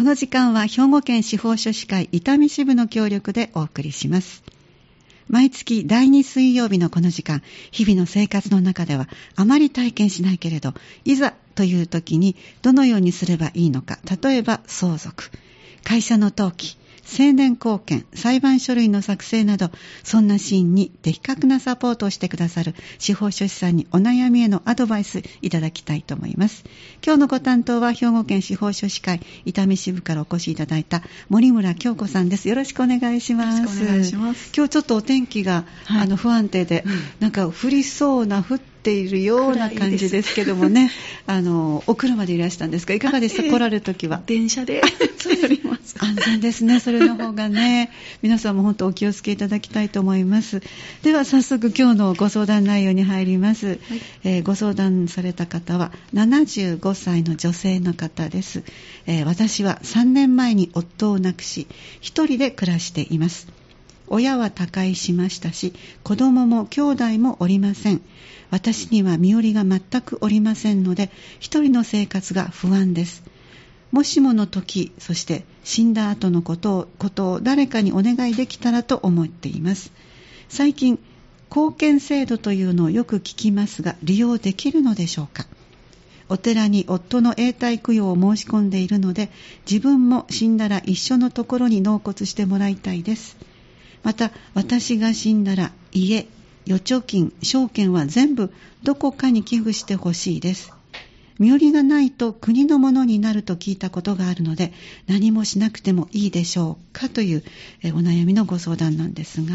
この時間は兵庫県司法書士会伊丹支部の協力でお送りします。毎月第2水曜日のこの時間、日々の生活の中ではあまり体験しないけれど、いざという時にどのようにすればいいのか、例えば相続、会社の登記、青年貢献、裁判書類の作成など、そんなシーンに的確なサポートをしてくださる司法書士さんにお悩みへのアドバイスいただきたいと思います。今日のご担当は兵庫県司法書士会伊丹支部からお越しいただいた森村京子さんです。よろしくお願いします。よろしくお願いします。今日ちょっとお天気が、はい、あの不安定で、うん、なんか降りそうな、降っているような感じですけどもね、あのお車でいらしたんですか、いかがでした、来られるときは。電車でおります。安全ですね、それの方がね、皆さんも本当お気をつけいただきたいと思います。では早速今日のご相談内容に入ります。はい、えー、ご相談された方は75歳の女性の方です。えー、私は3年前に夫を亡くし、一人で暮らしています。親は他界しましたし、子供も兄弟もおりません。私には身寄りが全くおりませんので、一人の生活が不安です。もしもの時、そして死んだ後のことをことを誰かにお願いできたらと思っています。最近、貢献制度というのをよく聞きますが、利用できるのでしょうか？お寺に夫の永代供養を申し込んでいるので、自分も死んだら一緒のところに納骨してもらいたいです。また、私が死んだら家、預貯金、証券は全部どこかに寄付してほしいです。身寄りがないと国のものになると聞いたことがあるので何もしなくてもいいでしょうかというお悩みのご相談なんですが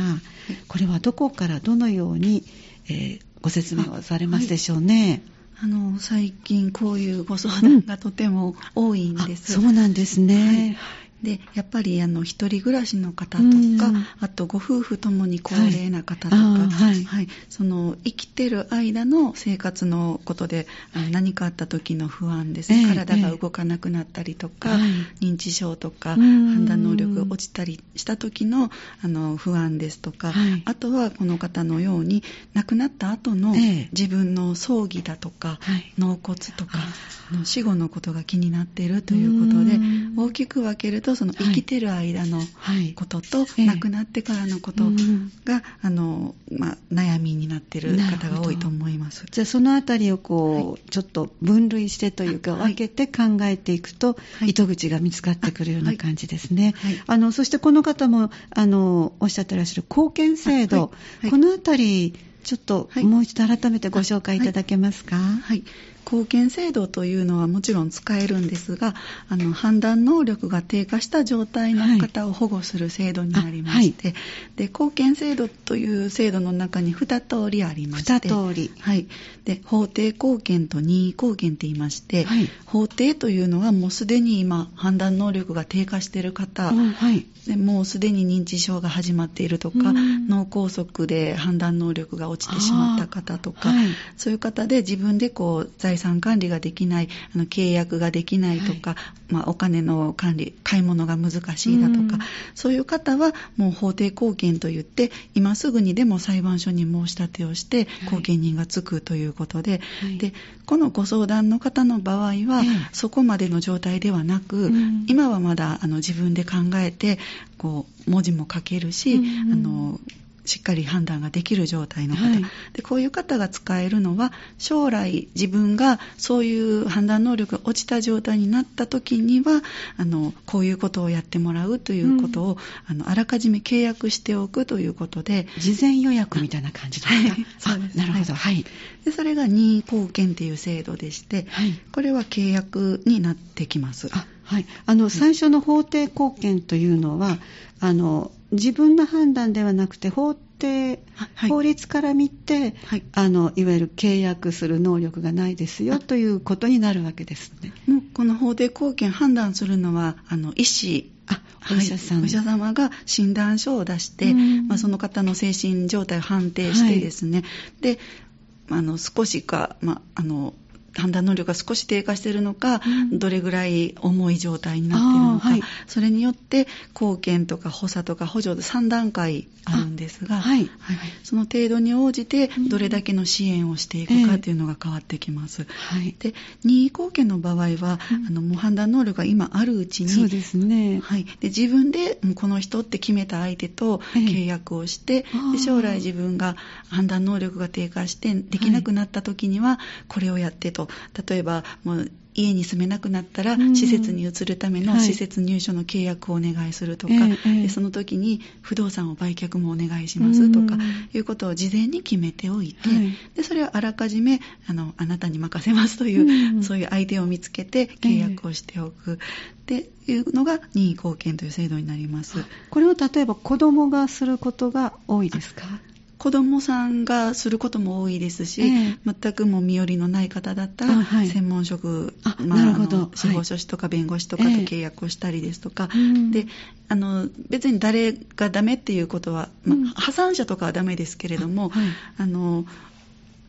これはどこからどのように、えー、ご説明をされますでしょうね。あの最近こういうご相談がとても多いんです。うん、そうなんですね。はいでやっぱりあの一人暮らしの方とか、あとご夫婦ともに高齢な方とか、はい。はい、その生きてる間の生活のことで、何かあった時の不安ですね、えー、体が動かなくなったりとか、認知症とか、判断能力が落ちたりした時のあの不安ですとか、あとはこの方のように亡くなった後の自分の葬儀だとか、納骨とか、死後のことが気になっているということで大きく分けるとその生きてる間のことと、亡くなってからのことが、あのまあ、悩みになっている方が多いと思います。じゃあそのあたりをこう、ちょっと分類してというか、分けて考えていくと、糸口が見つかってくるような感じですね。あのそしてこの方もあのおっしゃってらっしゃる貢献制度、このあたりちょっともう一度改めてご紹介いただけますか？はい、貢献制度というのはもちろん使えるんですがあの判断能力が低下した状態の方を保護する制度になりまして、はい、で貢献制度という制度の中に2通りありまして2通り、はい、で法定貢献と任意貢献と言いまして、はい、法定というのはもうすでに今判断能力が低下している方、はい、でもうすでに認知症が始まっているとか、脳梗塞で判断能力が落ちてしまった方とか、そういう方で自分でこう財財産管理ができない、あの契約ができないとか、はい、まあ、お金の管理、買い物が難しいだとか、そういう方はもう法定貢献といって、今すぐにでも裁判所に申し立てをして、後見人がつくということで、はい、でこのご相談の方の場合は、そこまでの状態ではなく、今はまだあの自分で考えて、こう文字も書けるし、あのしっかり判断ができる状態の方、はい、でこういう方が使えるのは将来自分がそういう判断能力が落ちた状態になった時にはあのこういうことをやってもらうということを、うん、あのあらかじめ契約しておくということで事前予約みたいな感じですか、はい、なるほど、はい、でそれが任意貢献という制度でして、はい、これは契約になってきます。あはい、あの最初の法定貢献というのはあの自分の判断ではなくて法定、はい、法律から見て、はい、あのいわゆる契約する能力がないですよということになるわけですね。もうこの法定貢献判断するのはあの医師あお医者さん、はい、お医者様が診断書を出して、まあ、その方の精神状態を判定してですね、であの少しか、まあ、あの判断能力が少し低下しているのか、うん、どれぐらい重い状態になっているのか、はい、それによって貢献とか補佐とか補助で3段階あるんですが、はい、はい、その程度に応じてどれだけの支援をしていくかというのが変わってきます。うんえー、で任意貢献の場合は、うん、あのもう判断能力が今あるうちにそうですね、はい、で自分でこの人って決めた相手と契約をして、えー、で将来自分が判断能力が低下してできなくなった時にはこれをやってと例えばもう家に住めなくなったら、施設に移るための施設入所の契約をお願いするとか、はいでその時に不動産を売却もお願いしますとか、いうことを事前に決めておいて、はい、でそれをあらかじめあのあなたに任せますという、そういう相手を見つけて契約をしておく。っていうのが任意貢献という制度になります。これを例えば子供がすることが多いですか？子供さんがすることも多いですし、えー、全くも身寄りのない方だったら、はい、専門職、まあ、なるほど。司法書士とか弁護士とかと契約をしたりですとか、えー、であの別に誰がダメっていうことは、まあ、破産者とかはダメですけれども、はい、あの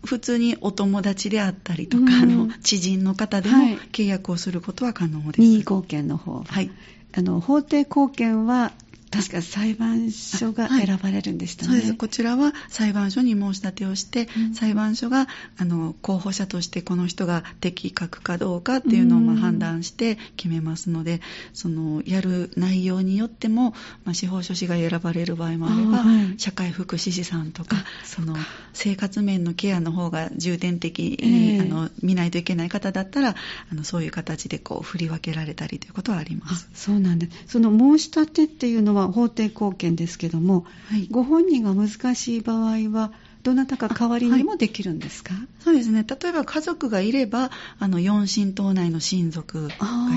普通にお友達であったりとか、うん、あの知人の方でも契約をすることは可能です。任意貢献の方。はい。あの法定貢献は確か裁判所が選ばれるんでしたね、はい、そうです。こちらは裁判所に申し立てをして、うん、裁判所があの候補者としてこの人が適格かどうかっていうのをまあ判断して決めますので、そのやる内容によっても、まあ、司法書士が選ばれる場合もあれば、はい、社会福祉士さんとかその生活面のケアの方が重点的に、えー、あの見ないといけない方だったらあのそういう形でこう振り分けられたりということはあります。そうなんです。その申し立てっていうのは法定貢献ですけども、はい、ご本人が難しい場合はどなたか代わりにもできるんですか、はい、そうですね。例えば家族がいればあの四親等内の親族が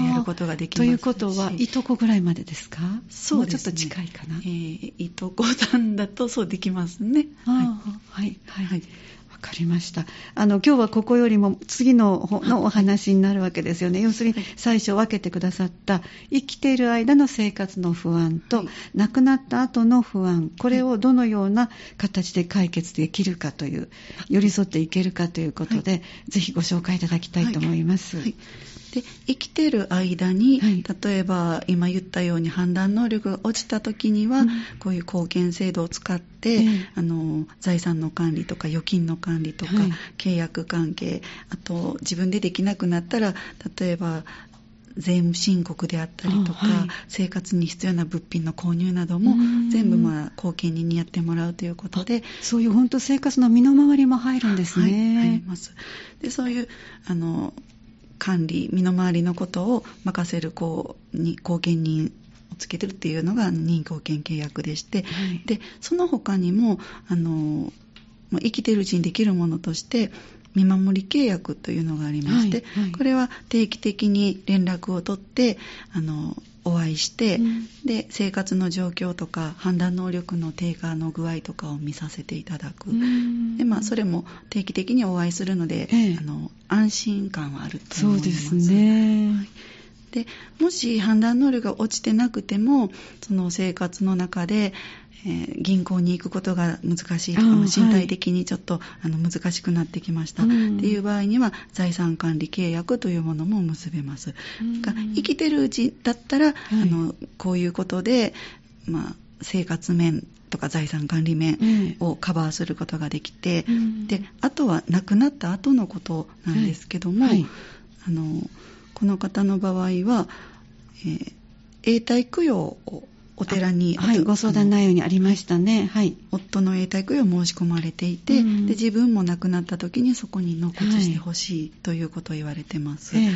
やることができますということはいとこぐらいまでですか？そうです、ね、ちょっと近いかな、えー、いとこさんだとそうできますね。はい。はい、はい、はい。わかりました。あの、今日はここよりも次ののお話になるわけですよね。要するに最初分けてくださった生きている間の生活の不安と、亡くなった後の不安、これをどのような形で解決できるかという、寄り添っていけるかということで、ぜひご紹介いただきたいと思います。はいで生きてる間に、はい、例えば今言ったように判断能力が落ちた時には、うん、こういう貢献制度を使って、うん、あの財産の管理とか預金の管理とか、はい、契約関係あと自分でできなくなったら例えば税務申告であったりとか、はい、生活に必要な物品の購入なども全部まあ後見人にやってもらうということで。そういう本当生活の身の回りも入るんですね。はい、入ります。でそういうあの管理身の回りのことを任せるこうに後見人をつけてるっていうのが任意後見契約でして、はい、でその他にもあの生きてるうちにできるものとして見守り契約というのがありまして、はいはい、これは定期的に連絡を取ってあのお会いして、うん、で生活の状況とか判断能力の低下の具合とかを見させていただく、でまあ、それも定期的にお会いするので、ええ、あの安心感はあると思います。そうですね、はい。でもし判断能力が落ちてなくてもその生活の中でえー、銀行に行くことが難しいとか、身体的にちょっと、はい、あの難しくなってきました、うん、っていう場合には財産管理契約というものも結べます。うん、生きてるうちだったら、はい、あのこういうことで、まあ、生活面とか財産管理面をカバーすることができて、うん、であとは亡くなった後のことなんですけども、はい、あのこの方の場合は、えー、永代供養をお寺に、はい、ご相談内容にありましたね、はい、夫の永代供養を申し込まれていて、うん、で自分も亡くなった時にそこに納骨してほしいということを言われてます。はい。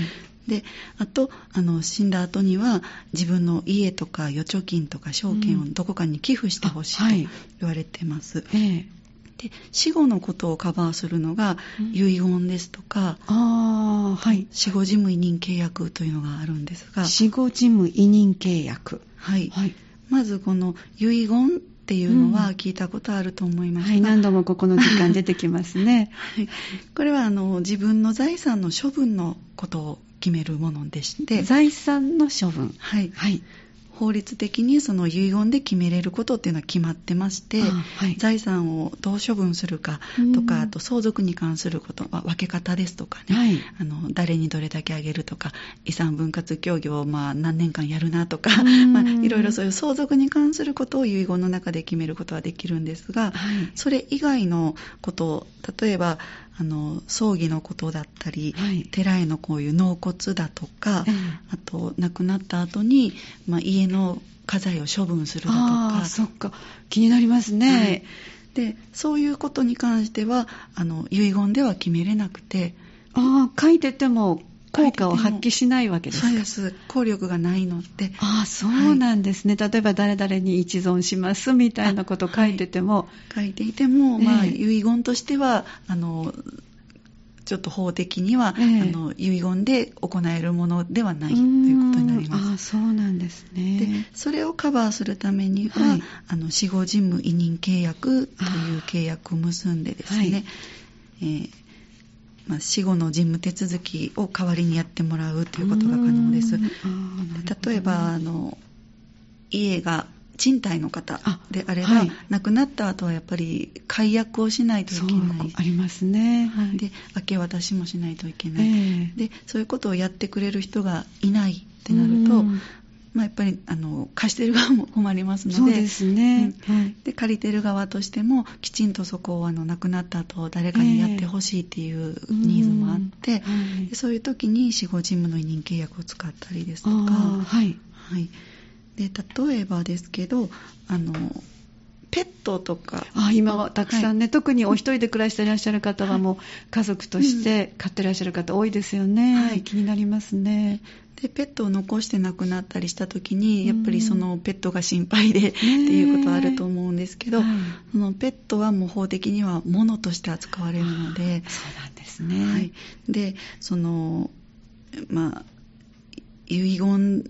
であとあの死んだ後には自分の家とか預貯金とか証券をどこかに寄付してほしいと言われてます、うんはい、で死後のことをカバーするのが遺言ですとか、うん、はい、死後事務委任契約というのがあるんですが。死後事務委任契約。はい、はい、まずこの遺言っていうのは聞いたことあると思いますが、うん、はい、何度もここの時間出てきますね。はい、これはあの自分の財産の処分のことを決めるものでして、財産の処分。はい。はい。法律的にその遺言で決めれることっていうのは決まってまして、はい、財産をどう処分するかとか、あと相続に関すること、まあ、分け方ですとかね、はい、あの誰にどれだけあげるとか遺産分割協議をまあ何年間やるなとか、まあ、いろいろそういう相続に関することを遺言の中で決めることはできるんですが、はい、それ以外のこと例えばあの葬儀のことだったり、はい、寺へのこういう納骨だとか、あと亡くなった後に、まあ、家の家財を処分するだとか。そっか。気になりますね、はい、でそういうことに関してはあの遺言では決めれなくて。ああ書いてても効果を発揮しないわけですか？そうです。効力がないので。ああそうなんですね、はい、例えば誰々に一存しますみたいなことを書いてても、はい、書いていても、まあ、遺言としてはあのちょっと法的には、えあの遺言で行えるものではないということになります。あそうなんですね。でそれをカバーするためには、はい、あの死後事務委任契約という契約を結んでですね、はい、えーまあ、死後の事務手続きを代わりにやってもらうということが可能です。例えばあの家が賃貸の方であれば、はい、亡くなった後はやっぱり解約をしないといけない。ありますね、はい、で明け渡しもしないといけない、えー、でそういうことをやってくれる人がいないってなると、まあ、やっぱりあの貸してる側も困りますので。そうですね、で借りてる側としてもきちんとそこをあの亡くなった後誰かにやってほしいっていうニーズもあって、えーはい、そういう時に死後事務の委任契約を使ったりですとか、はい、はい。で例えばですけどあのペットとか。あ今はたくさんね、はい、特にお一人で暮らしていらっしゃる方はもう家族として飼ってらっしゃる方多いですよね、はい、気になりますねでペットを残して亡くなったりした時にやっぱりそのペットが心配で、っていうことはあると思うんですけど、はい、そのペットはもう法的には物として扱われるのでそうなんですね、はい、でそのまあ遺言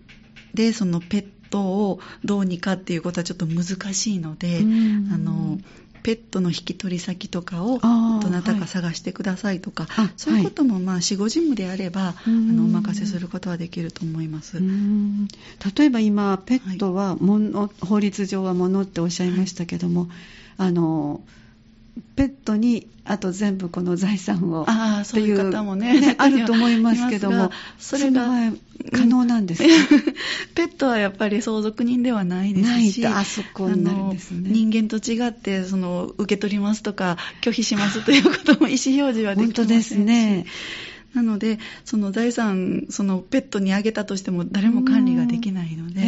でそのペットをどうにかっていうことはちょっと難しいので、あのペットの引き取り先とかをどなたか探してくださいとか、はい、そういうこともまあ死後事務であれば、あのお任せすることはできると思います。例えば今ペットはもの、はい、法律上はものっておっしゃいましたけども、はい、あのペットにあと全部この財産をああそういう方もね、ね、あると思いますけどもそれが可能なんですか、ペットはやっぱり相続人ではないですしあそこになるんです、ね、人間と違ってその受け取りますとか拒否しますということも意思表示はできませんし。本当ですねなので、その財産、そのペットにあげたとしても誰も管理ができないので、え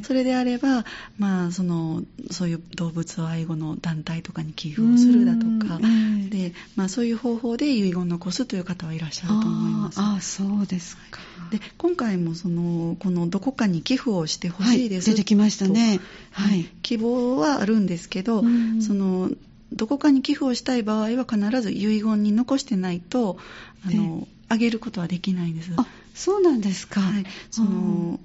ー、それであれば、まあ、その、そういう動物愛護の団体とかに寄付をするだとか、えー、で、まあ、そういう方法で遺言を残すという方はいらっしゃると思います。ああ、そうですか。で、今回もその、このどこかに寄付をしてほしいです、はい、出てきましたね。はい。希望はあるんですけど、その、どこかに寄付をしたい場合は必ず遺言に残してないと、あの、あげることはできないんです。あ、そうなんですか。はい、その、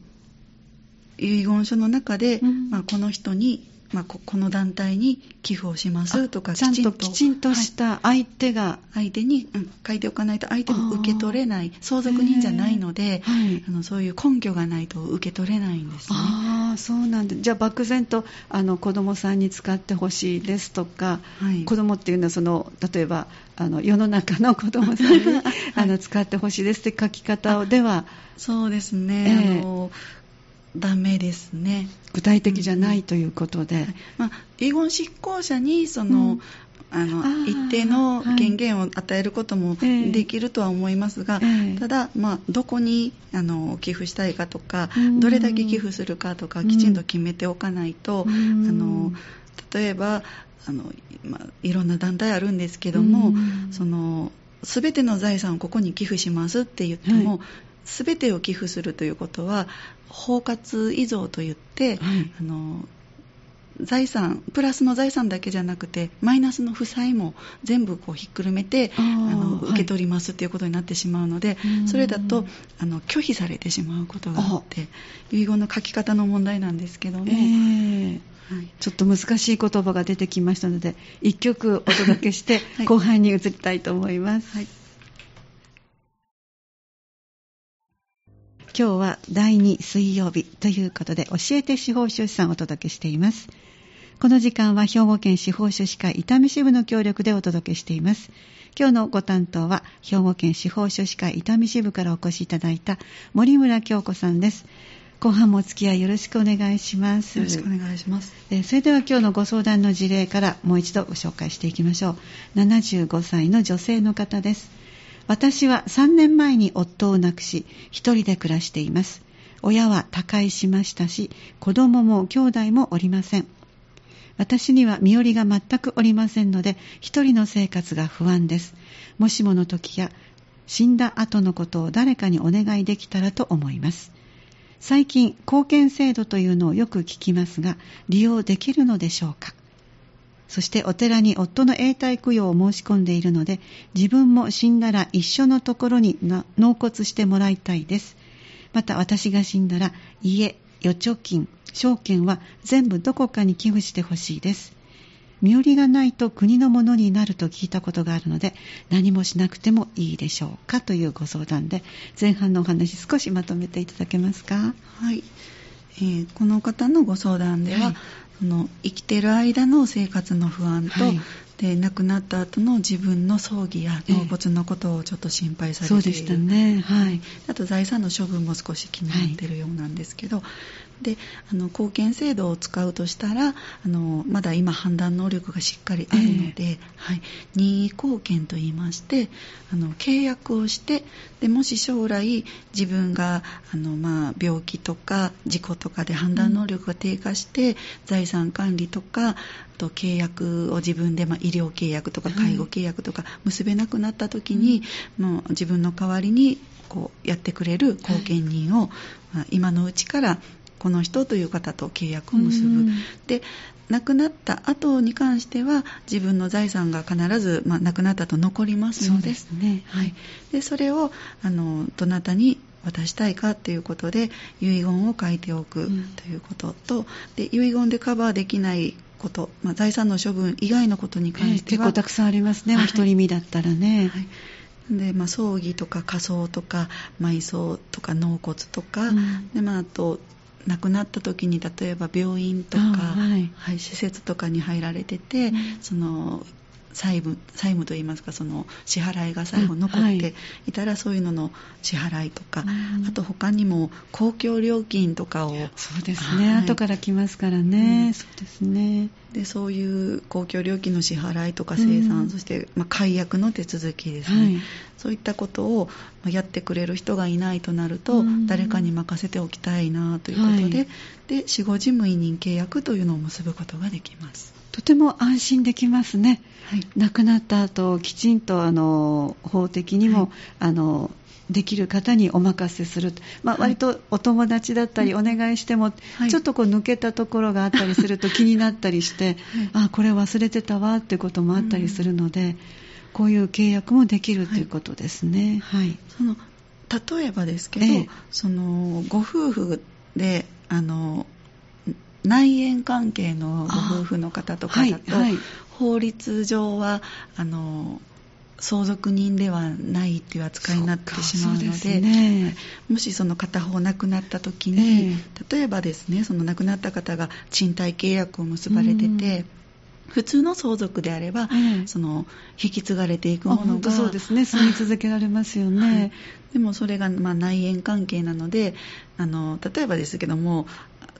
遺言書の中で、うん、まあ、この人にまあ、この団体に寄付をしますとかちゃんときちんとした相手が、相手に、うん、書いておかないと相手も受け取れない相続人じゃないので、はい、あのそういう根拠がないと受け取れないんですね。ああそうなんでじゃあ漠然とあの子供さんに使ってほしいですとか、はい、子供っていうのはその例えばあの世の中の子供さんに、はい、あの使ってほしいですって書き方ではそうですね、えー、あのダメですね。具体的じゃないということで、まあ、遺言執行者にその、うん。あの一定の権限を与えることもできるとは思いますが、えー、ただ、まあ、どこにあの寄付したいかとか、どれだけ寄付するかとかきちんと決めておかないと、あの例えばあの、まあ、いろんな団体あるんですけども、その全ての財産をここに寄付しますって言っても、はい。全てを寄付するということは包括遺贈といって、はい、あの財産プラスの財産だけじゃなくてマイナスの負債も全部こうひっくるめてあの受け取りますということになってしまうので、はい、それだとあの拒否されてしまうことがあって遺言の書き方の問題なんですけども、えーはい、ちょっと難しい言葉が出てきましたので1曲お届けして 後半に移りたいと思います。はい。今日は第2水曜日ということで教えて司法書士さんをお届けしています。この時間は兵庫県司法書士会伊丹支部の協力でお届けしています。今日のご担当は兵庫県司法書士会伊丹支部からお越しいただいた森村京子さんです後半もお付き合いよろしくお願いします。よろしくお願いします。それでは今日のご相談の事例からもう一度ご紹介していきましょう。75歳の女性の方です。私は3年前に夫を亡くし一人で暮らしています。親は他界しましたし子供も兄弟もおりません。私には身寄りが全くおりませんので一人の生活が不安です。もしもの時や死んだ後のことを誰かにお願いできたらと思います最近貢献制度というのをよく聞きますが利用できるのでしょうか？そしてお寺に夫の永代供養を申し込んでいるので自分も死んだら一緒のところに納骨してもらいたいです。また私が死んだら家預貯金証券は全部どこかに寄付してほしいです。身寄りがないと国のものになると聞いたことがあるので何もしなくてもいいでしょうかというご相談で前半のお話少しまとめていただけますか？はい、えー、この方のご相談では、はい。その生きている間の生活の不安と、はい、で亡くなった後の自分の葬儀や納骨のことをちょっと心配されている、そうでしたね、はい、あと財産の処分も少し気になっているようなんですけど、はい、であの貢献制度を使うとしたらあのまだ今判断能力がしっかりあるので、えー、はい、任意貢献といいましてあの契約をしてでもし将来自分があの、まあ、病気とか事故とかで判断能力が低下して、うん、財産管理とかと契約を自分で、まあ、医療契約とか介護契約とか結べなくなった時に、はい、もう自分の代わりにこうやってくれる後見人を、はい、まあ、今のうちからこの人という方と契約を結ぶ、うん、で亡くなった後に関しては自分の財産が必ず、まあ、亡くなったと残りますので。そね。はい、でそれをあのどなたに渡したいかということで遺言を書いておくということと、うん、で遺言でカバーできないこと、まあ、財産の処分以外のことに関しては、えー、結構たくさんありますね、はい、お一人身だったらね。はい。でまあ、葬儀とか火葬とか埋葬とか納骨とか、うん、でまあ、あと亡くなった時に例えば病院とか、はい、はい、施設とかに入られてて、うん、その債務債務といいますかその支払いが最後残ってい。たら、そういうのの支払いとか、あと他にも公共料金とかをそうですね、はい、後から来ますからね、うん、そうですね。でそういう公共料金の支払いとか生産、うん、そして、まあ、解約の手続きですね、はい、そういったことをやってくれる人がいないとなると、うん、誰かに任せておきたいなということではい、で死後事務委任契約というのを結ぶことができますとても安心できますね、はい、亡くなった後きちんとあの法的にも、はい、あのできる方にお任せする、まあ、割とお友達だったりお願いしても、はい、ちょっとこう抜けたところがあったりすると気になったりして、あこれ忘れてたわってこともあったりするので、うん、こういう契約もできるということですね。はい、その例えばですけど、ええ、そのご夫婦であの内縁関係のご夫婦の方とかだと、はいはい、法律上はあの相続人ではないっていう扱いになってしまうので、ね、もしその片方亡くなった時に、えー、例えばですねその亡くなった方が賃貸契約を結ばれてて、普通の相続であれば、えその引き継がれていくものがそうですね。住み続けられますよね、はい、でもそれがまあ内縁関係なのであの例えばですけども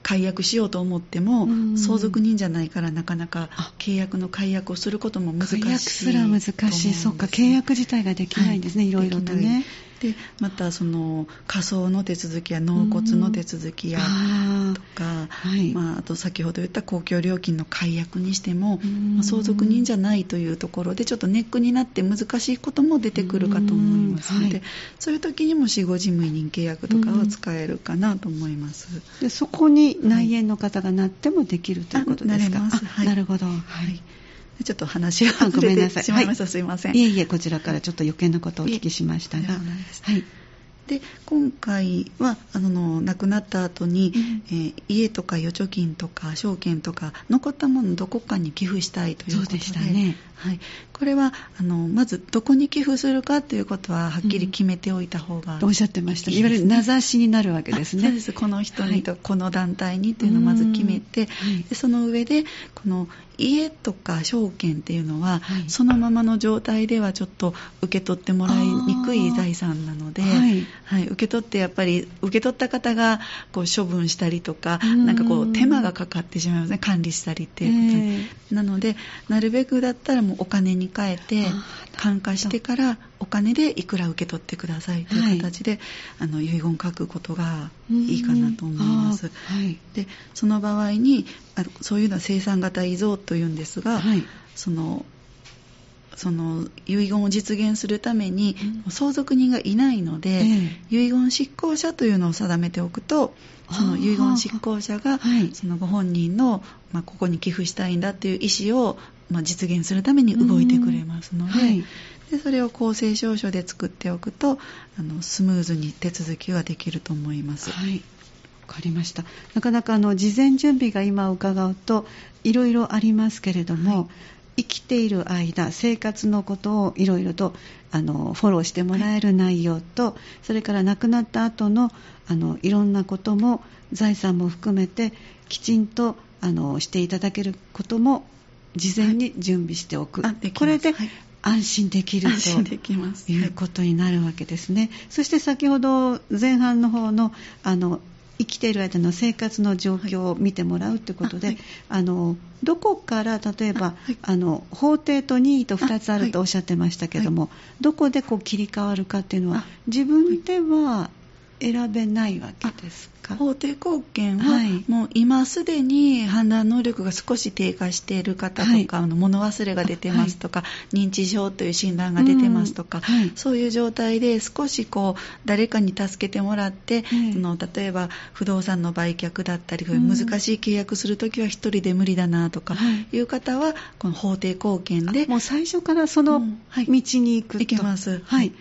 解約しようと思っても、相続人じゃないからなかなか契約の解約をすることも難しい解約すら難しい、そっか、契約自体ができないんですね、はい、いろいろとね。でまたその仮想の手続きや納骨の手続きやとか、はい。まあ、あと先ほど言った公共料金の解約にしても、まあ、相続人じゃないというところでちょっとネックになって難しいことも出てくるかと思いますので、はい、そういう時にも死後事務委任契約とかは使えるかなと思います。でそこに内縁の方がなってもできるということですか、はい、なるほど、はいちょっと話が外れてしまいました、すいません。いえいえ、こちらからちょっと余計なことをお聞きしましたが。はい。で今回はあの亡くなった後に、えー、家とか預貯金とか証券とか残ったものどこかに寄付したいということでしたね、はい、これはあのまずどこに寄付するかということははっきり決めておいた方が、うん、おっしゃってました、いわゆる名指しになるわけですね。そうです。この人にと、はい、この団体にというのをまず決めて、でその上でこの家とか証券っていうのは、はい、そのままの状態ではちょっと受け取ってもらいにくい財産なので、はいはい、受け取ってやっぱり受け取った方がこう処分したりとかなんかこう手間がかかってしまいますね管理したりっていうことに、えー、なのでなるべくだったらもうお金に変えて感化してからお金でいくら受け取ってくださいという形で、あの遺言書くことがいいかなと思います。でその場合にあそういうのは生産型遺贈というんですが、はい、そのその遺言を実現するために相続人がいないので、ええ、遺言執行者というのを定めておくとその遺言執行者がそのご本人の、まあ、ここに寄付したいんだという意思を、まあ、実現するために動いてくれますのではい、でそれを公正証書で作っておくとあのスムーズに手続きはできると思います。はい。わかりました。なかなかあの事前準備が今伺うといろいろありますけれども、はい生きている間生活のことをいろいろとあのフォローしてもらえる内容と、はい、それから亡くなった後のあのいろんなことも財産も含めてきちんとあのしていただけることも事前に準備しておく、はい、これで、安心できるということになるわけですね。そして先ほど前半の方のあの生きている間の生活の状況を見てもらうということで、はい、あのどこから例えば、はい、あの法定と任意と2つあるとおっしゃってましたけども、どこでこう切り替わるかっていうのは自分では選べないわけですか？法定後見は、はい、もう今すでに判断能力が少し低下している方とか、はい、物忘れが出てますとか、はい、認知症という診断が出てますとか、そういう状態で少しこう誰かに助けてもらって、その例えば不動産の売却だったり難しい契約するときは一人で無理だなとかい。う方は、この法定後見でもう最初からその道に行くと、行けます、はい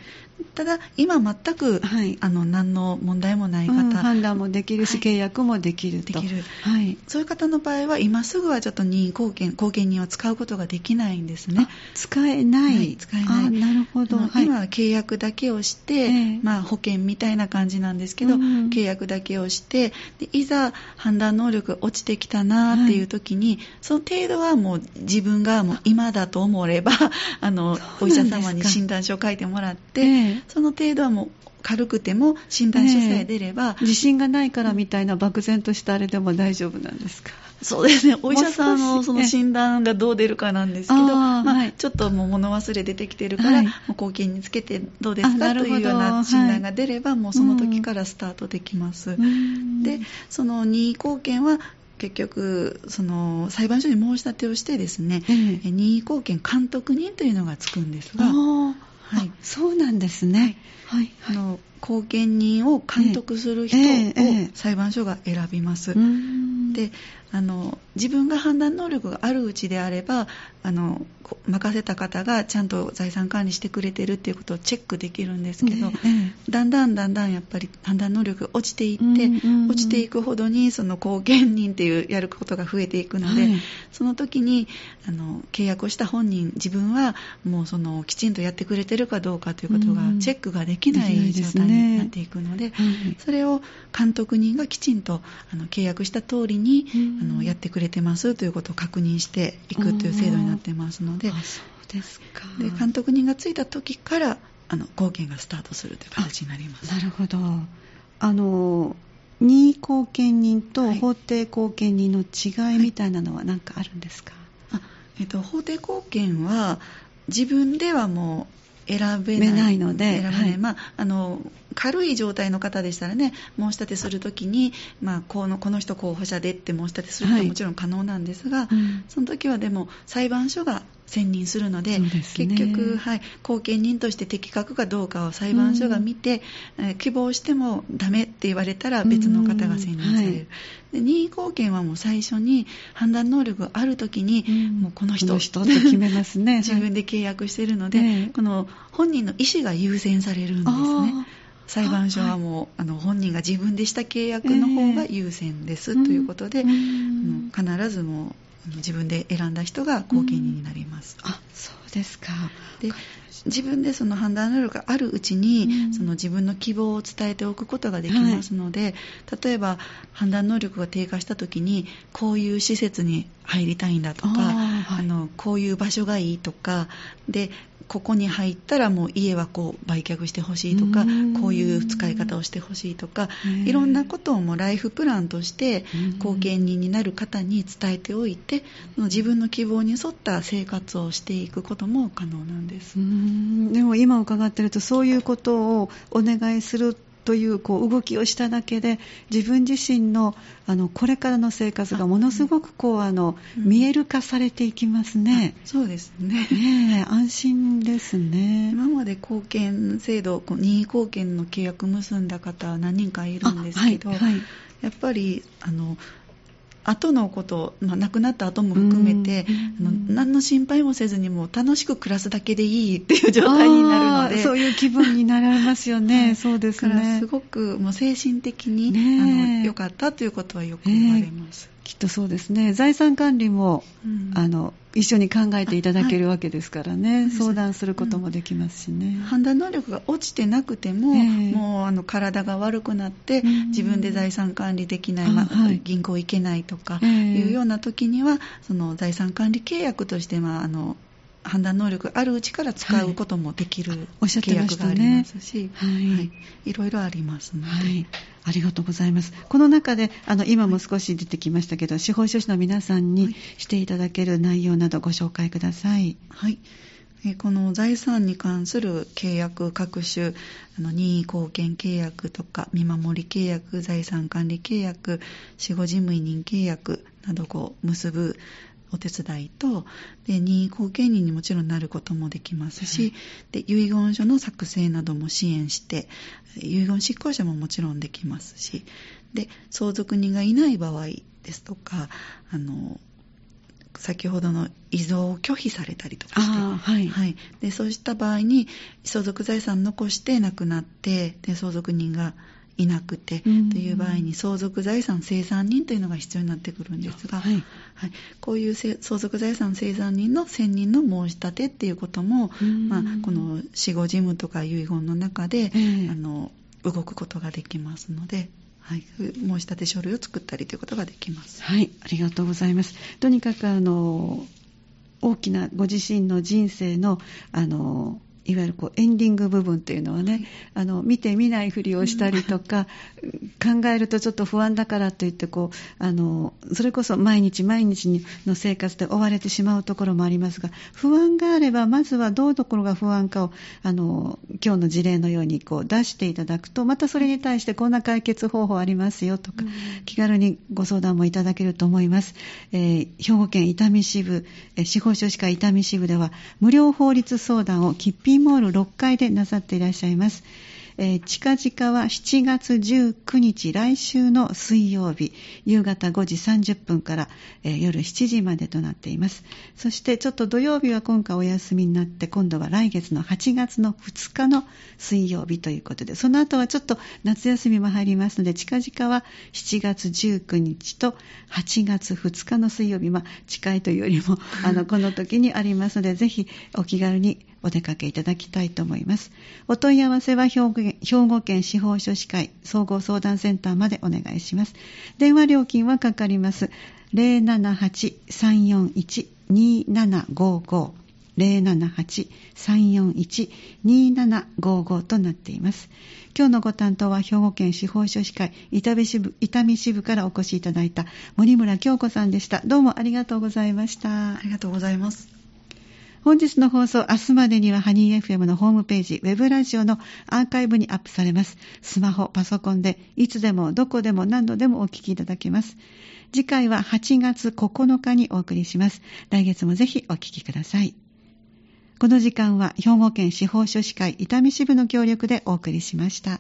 ただ、今全く、はい、あの何の問題もない方、うん、判断もできるし、はい、契約もできると。できる、はい、そういう方の場合は、今すぐはちょっと任意貢献貢献人を使うことができないんですね。使えない、はい、使えない。なるほど。今は契約だけをして、えー、まあ、保険みたいな感じなんですけど、うん、契約だけをしてで、いざ判断能力が落ちてきたなっていう時に、その程度はもう自分がもう今だと思えば、あのお医者様に診断書を書いてもらって、えー、その程度はもう軽くても診断書さえ出れば、自信がないからみたいな漠然としたあれでも大丈夫なんですか？そうですね。お医者さんのその診断がどう出るかなんですけど、まあ、はい、ちょっともう物忘れ出てきてるから、はい、もう後見につけてどうですかというような診断が出れば、はい、もうその時からスタートできます。でその任意後見は結局その裁判所に申し立てをしてですね、えー、任意後見監督人というのがつくんですがはい、そうなんですね。はい、はい、あの後見人を監督する人を裁判所が選びます。えー、であの自分が判断能力があるうちであればあの任せた方がちゃんと財産管理してくれてるっていうことをチェックできるんですけど、ねだんだんだんだんやっぱり判断能力が落ちていって、うんうんうん、落ちていくほどにその後見人っていうやることが増えていくので、はい、その時にあの契約をした本人自分はもうそのきちんとやってくれてるかどうかということがチェックができない状態になっていくので、ね、それを監督人がきちんとあの契約した通りに、あのやってくれてますということを確認していくという制度になってますのでそうですか。で監督人がついた時からあの貢献がスタートするという形になります。なるほど。あの任意後見人と法定後見人の違いみたいなのは何かあるんですか、はい、あえっと、法定後見は自分ではもう選べない。ので、はい、まあ、あの軽い状態の方でしたらね申し立てするときに、まあ、このこの人候補者でって申し立てすることはもちろん可能なんですが、はいうん、その時はでも裁判所が選任するので、ね、結局、はい、後見人として適格かどうかを裁判所が見て、うん、え希望してもダメって言われたら別の方が選任される、うんはい、で任意後見はもう最初に判断能力がある時に、うん、もうこの人この人って決めますね。自分で契約しているので、はい、この本人の意思が優先されるんですね。裁判所はもう、あの本人が自分でした契約の方が優先です、ということで、必ずもう自分で選んだ人が後見人になります。あそうですか。で自分でその判断能力があるうちに、うん、その自分の希望を伝えておくことができますので、はい、例えば判断能力が低下した時にこういう施設に入りたいんだとかあ、はい、のこういう場所がいいとかでここに入ったらもう家はこう売却してほしいとかこういう使い方をしてほしいとかいろんなことをもうライフプランとして後見人になる方に伝えておいて自分の希望に沿った生活をしていくことも可能なんです。でも今伺ってるとそういうことをお願いするというこう動きをしただけで自分自身のあのこれからの生活がものすごくこうあの、うん、見える化されていきますね。そうですねね安心ですね。今まで貢献制度任意貢献の契約結んだ方は何人かいるんですけど、はいはい、やっぱりあの後のこと、まあ、亡くなった後も含めて、あの何の心配もせずにも楽しく暮らすだけでいいっていう状態になるので。そういう気分になられますよね、はい、そうですね。すごくもう精神的に、ね、あの良かったということはよく言われます、きっとそうですね。財産管理も、うん、あの一緒に考えていただけるわけですからね、はい、相談することもできますしね、うん、判断能力が落ちてなくても、えー、もうあの体が悪くなって、うん、自分で財産管理できない、まあ、はい、銀行行けないとかいうような時には、その財産管理契約として、まあ、あの判断能力あるうちから使うこともできる、契約がありますし、はい、はい、いろいろありますので、はい、ありがとうございます。この中であの今も少し出てきましたけど、司法書士の皆さんにしていただける内容などご紹介ください。はい。この財産に関する契約各種あの任意貢献契約とか見守り契約財産管理契約死後事務委任契約などを結ぶお手伝いとで任意後見人にもちろんなることもできますし、で遺言書の作成なども支援して遺言執行者ももちろんできますしで相続人がいない場合ですとかあの先ほどの遺贈を拒否されたりとかして、はい。はい、でそうした場合に相続財産残して亡くなってで相続人がいなくてという場合に相続財産生産人というのが必要になってくるんですが、はい、はい、こういう相続財産生産人の選任の申し立てっていうことも、まあ、この死後事務とか遺言の中で、あの動くことができますので。はい、申し立て書類を作ったりということができます。はい、ありがとうございます。とにかくあの大きなご自身の人生のあのいわゆるこうエンディング部分っていうのはね、はい、あの見て見ないふりをしたりとか、うん、考えるとちょっと不安だからといってこうあのそれこそ毎日毎日の生活で追われてしまうところもありますが不安があればまずはどういうところが不安かをあの今日の事例のようにこう出していただくとまたそれに対してこんな解決方法ありますよとか、うん、気軽にご相談もいただけると思います、えー、兵庫県伊丹支部、えー、司法書士会伊丹支部では無料法律相談を喫緊モール6階でなさっていらっしゃいます。えー、近々は7月19日来週の水曜日夕方5時30分から、えー、夜7時までとなっていますそしてちょっと土曜日は今回お休みになって今度は来月の8月の2日の水曜日ということでその後はちょっと夏休みも入りますので近々は7月19日と8月2日の水曜日、まあ、近いというよりもあのこの時にありますのでぜひお気軽にお出かけいただきたいと思います。お問い合わせは兵庫県司法書士会総合相談センターまでお願いします。電話料金はかかります。078-341-2755 078-341-2755となっています。今日のご担当は兵庫県司法書士会伊丹支部伊丹支部からお越しいただいた森村京子さんでした。どうもありがとうございました。ありがとうございます。本日の放送、明日までにはハニー FM のホームページ、ウェブラジオのアーカイブにアップされます。スマホ、パソコンで、いつでも、どこでも、何度でもお聞きいただけます。次回は8月9日にお送りします。来月もぜひお聞きください。この時間は兵庫県司法書士会伊丹支部の協力でお送りしました。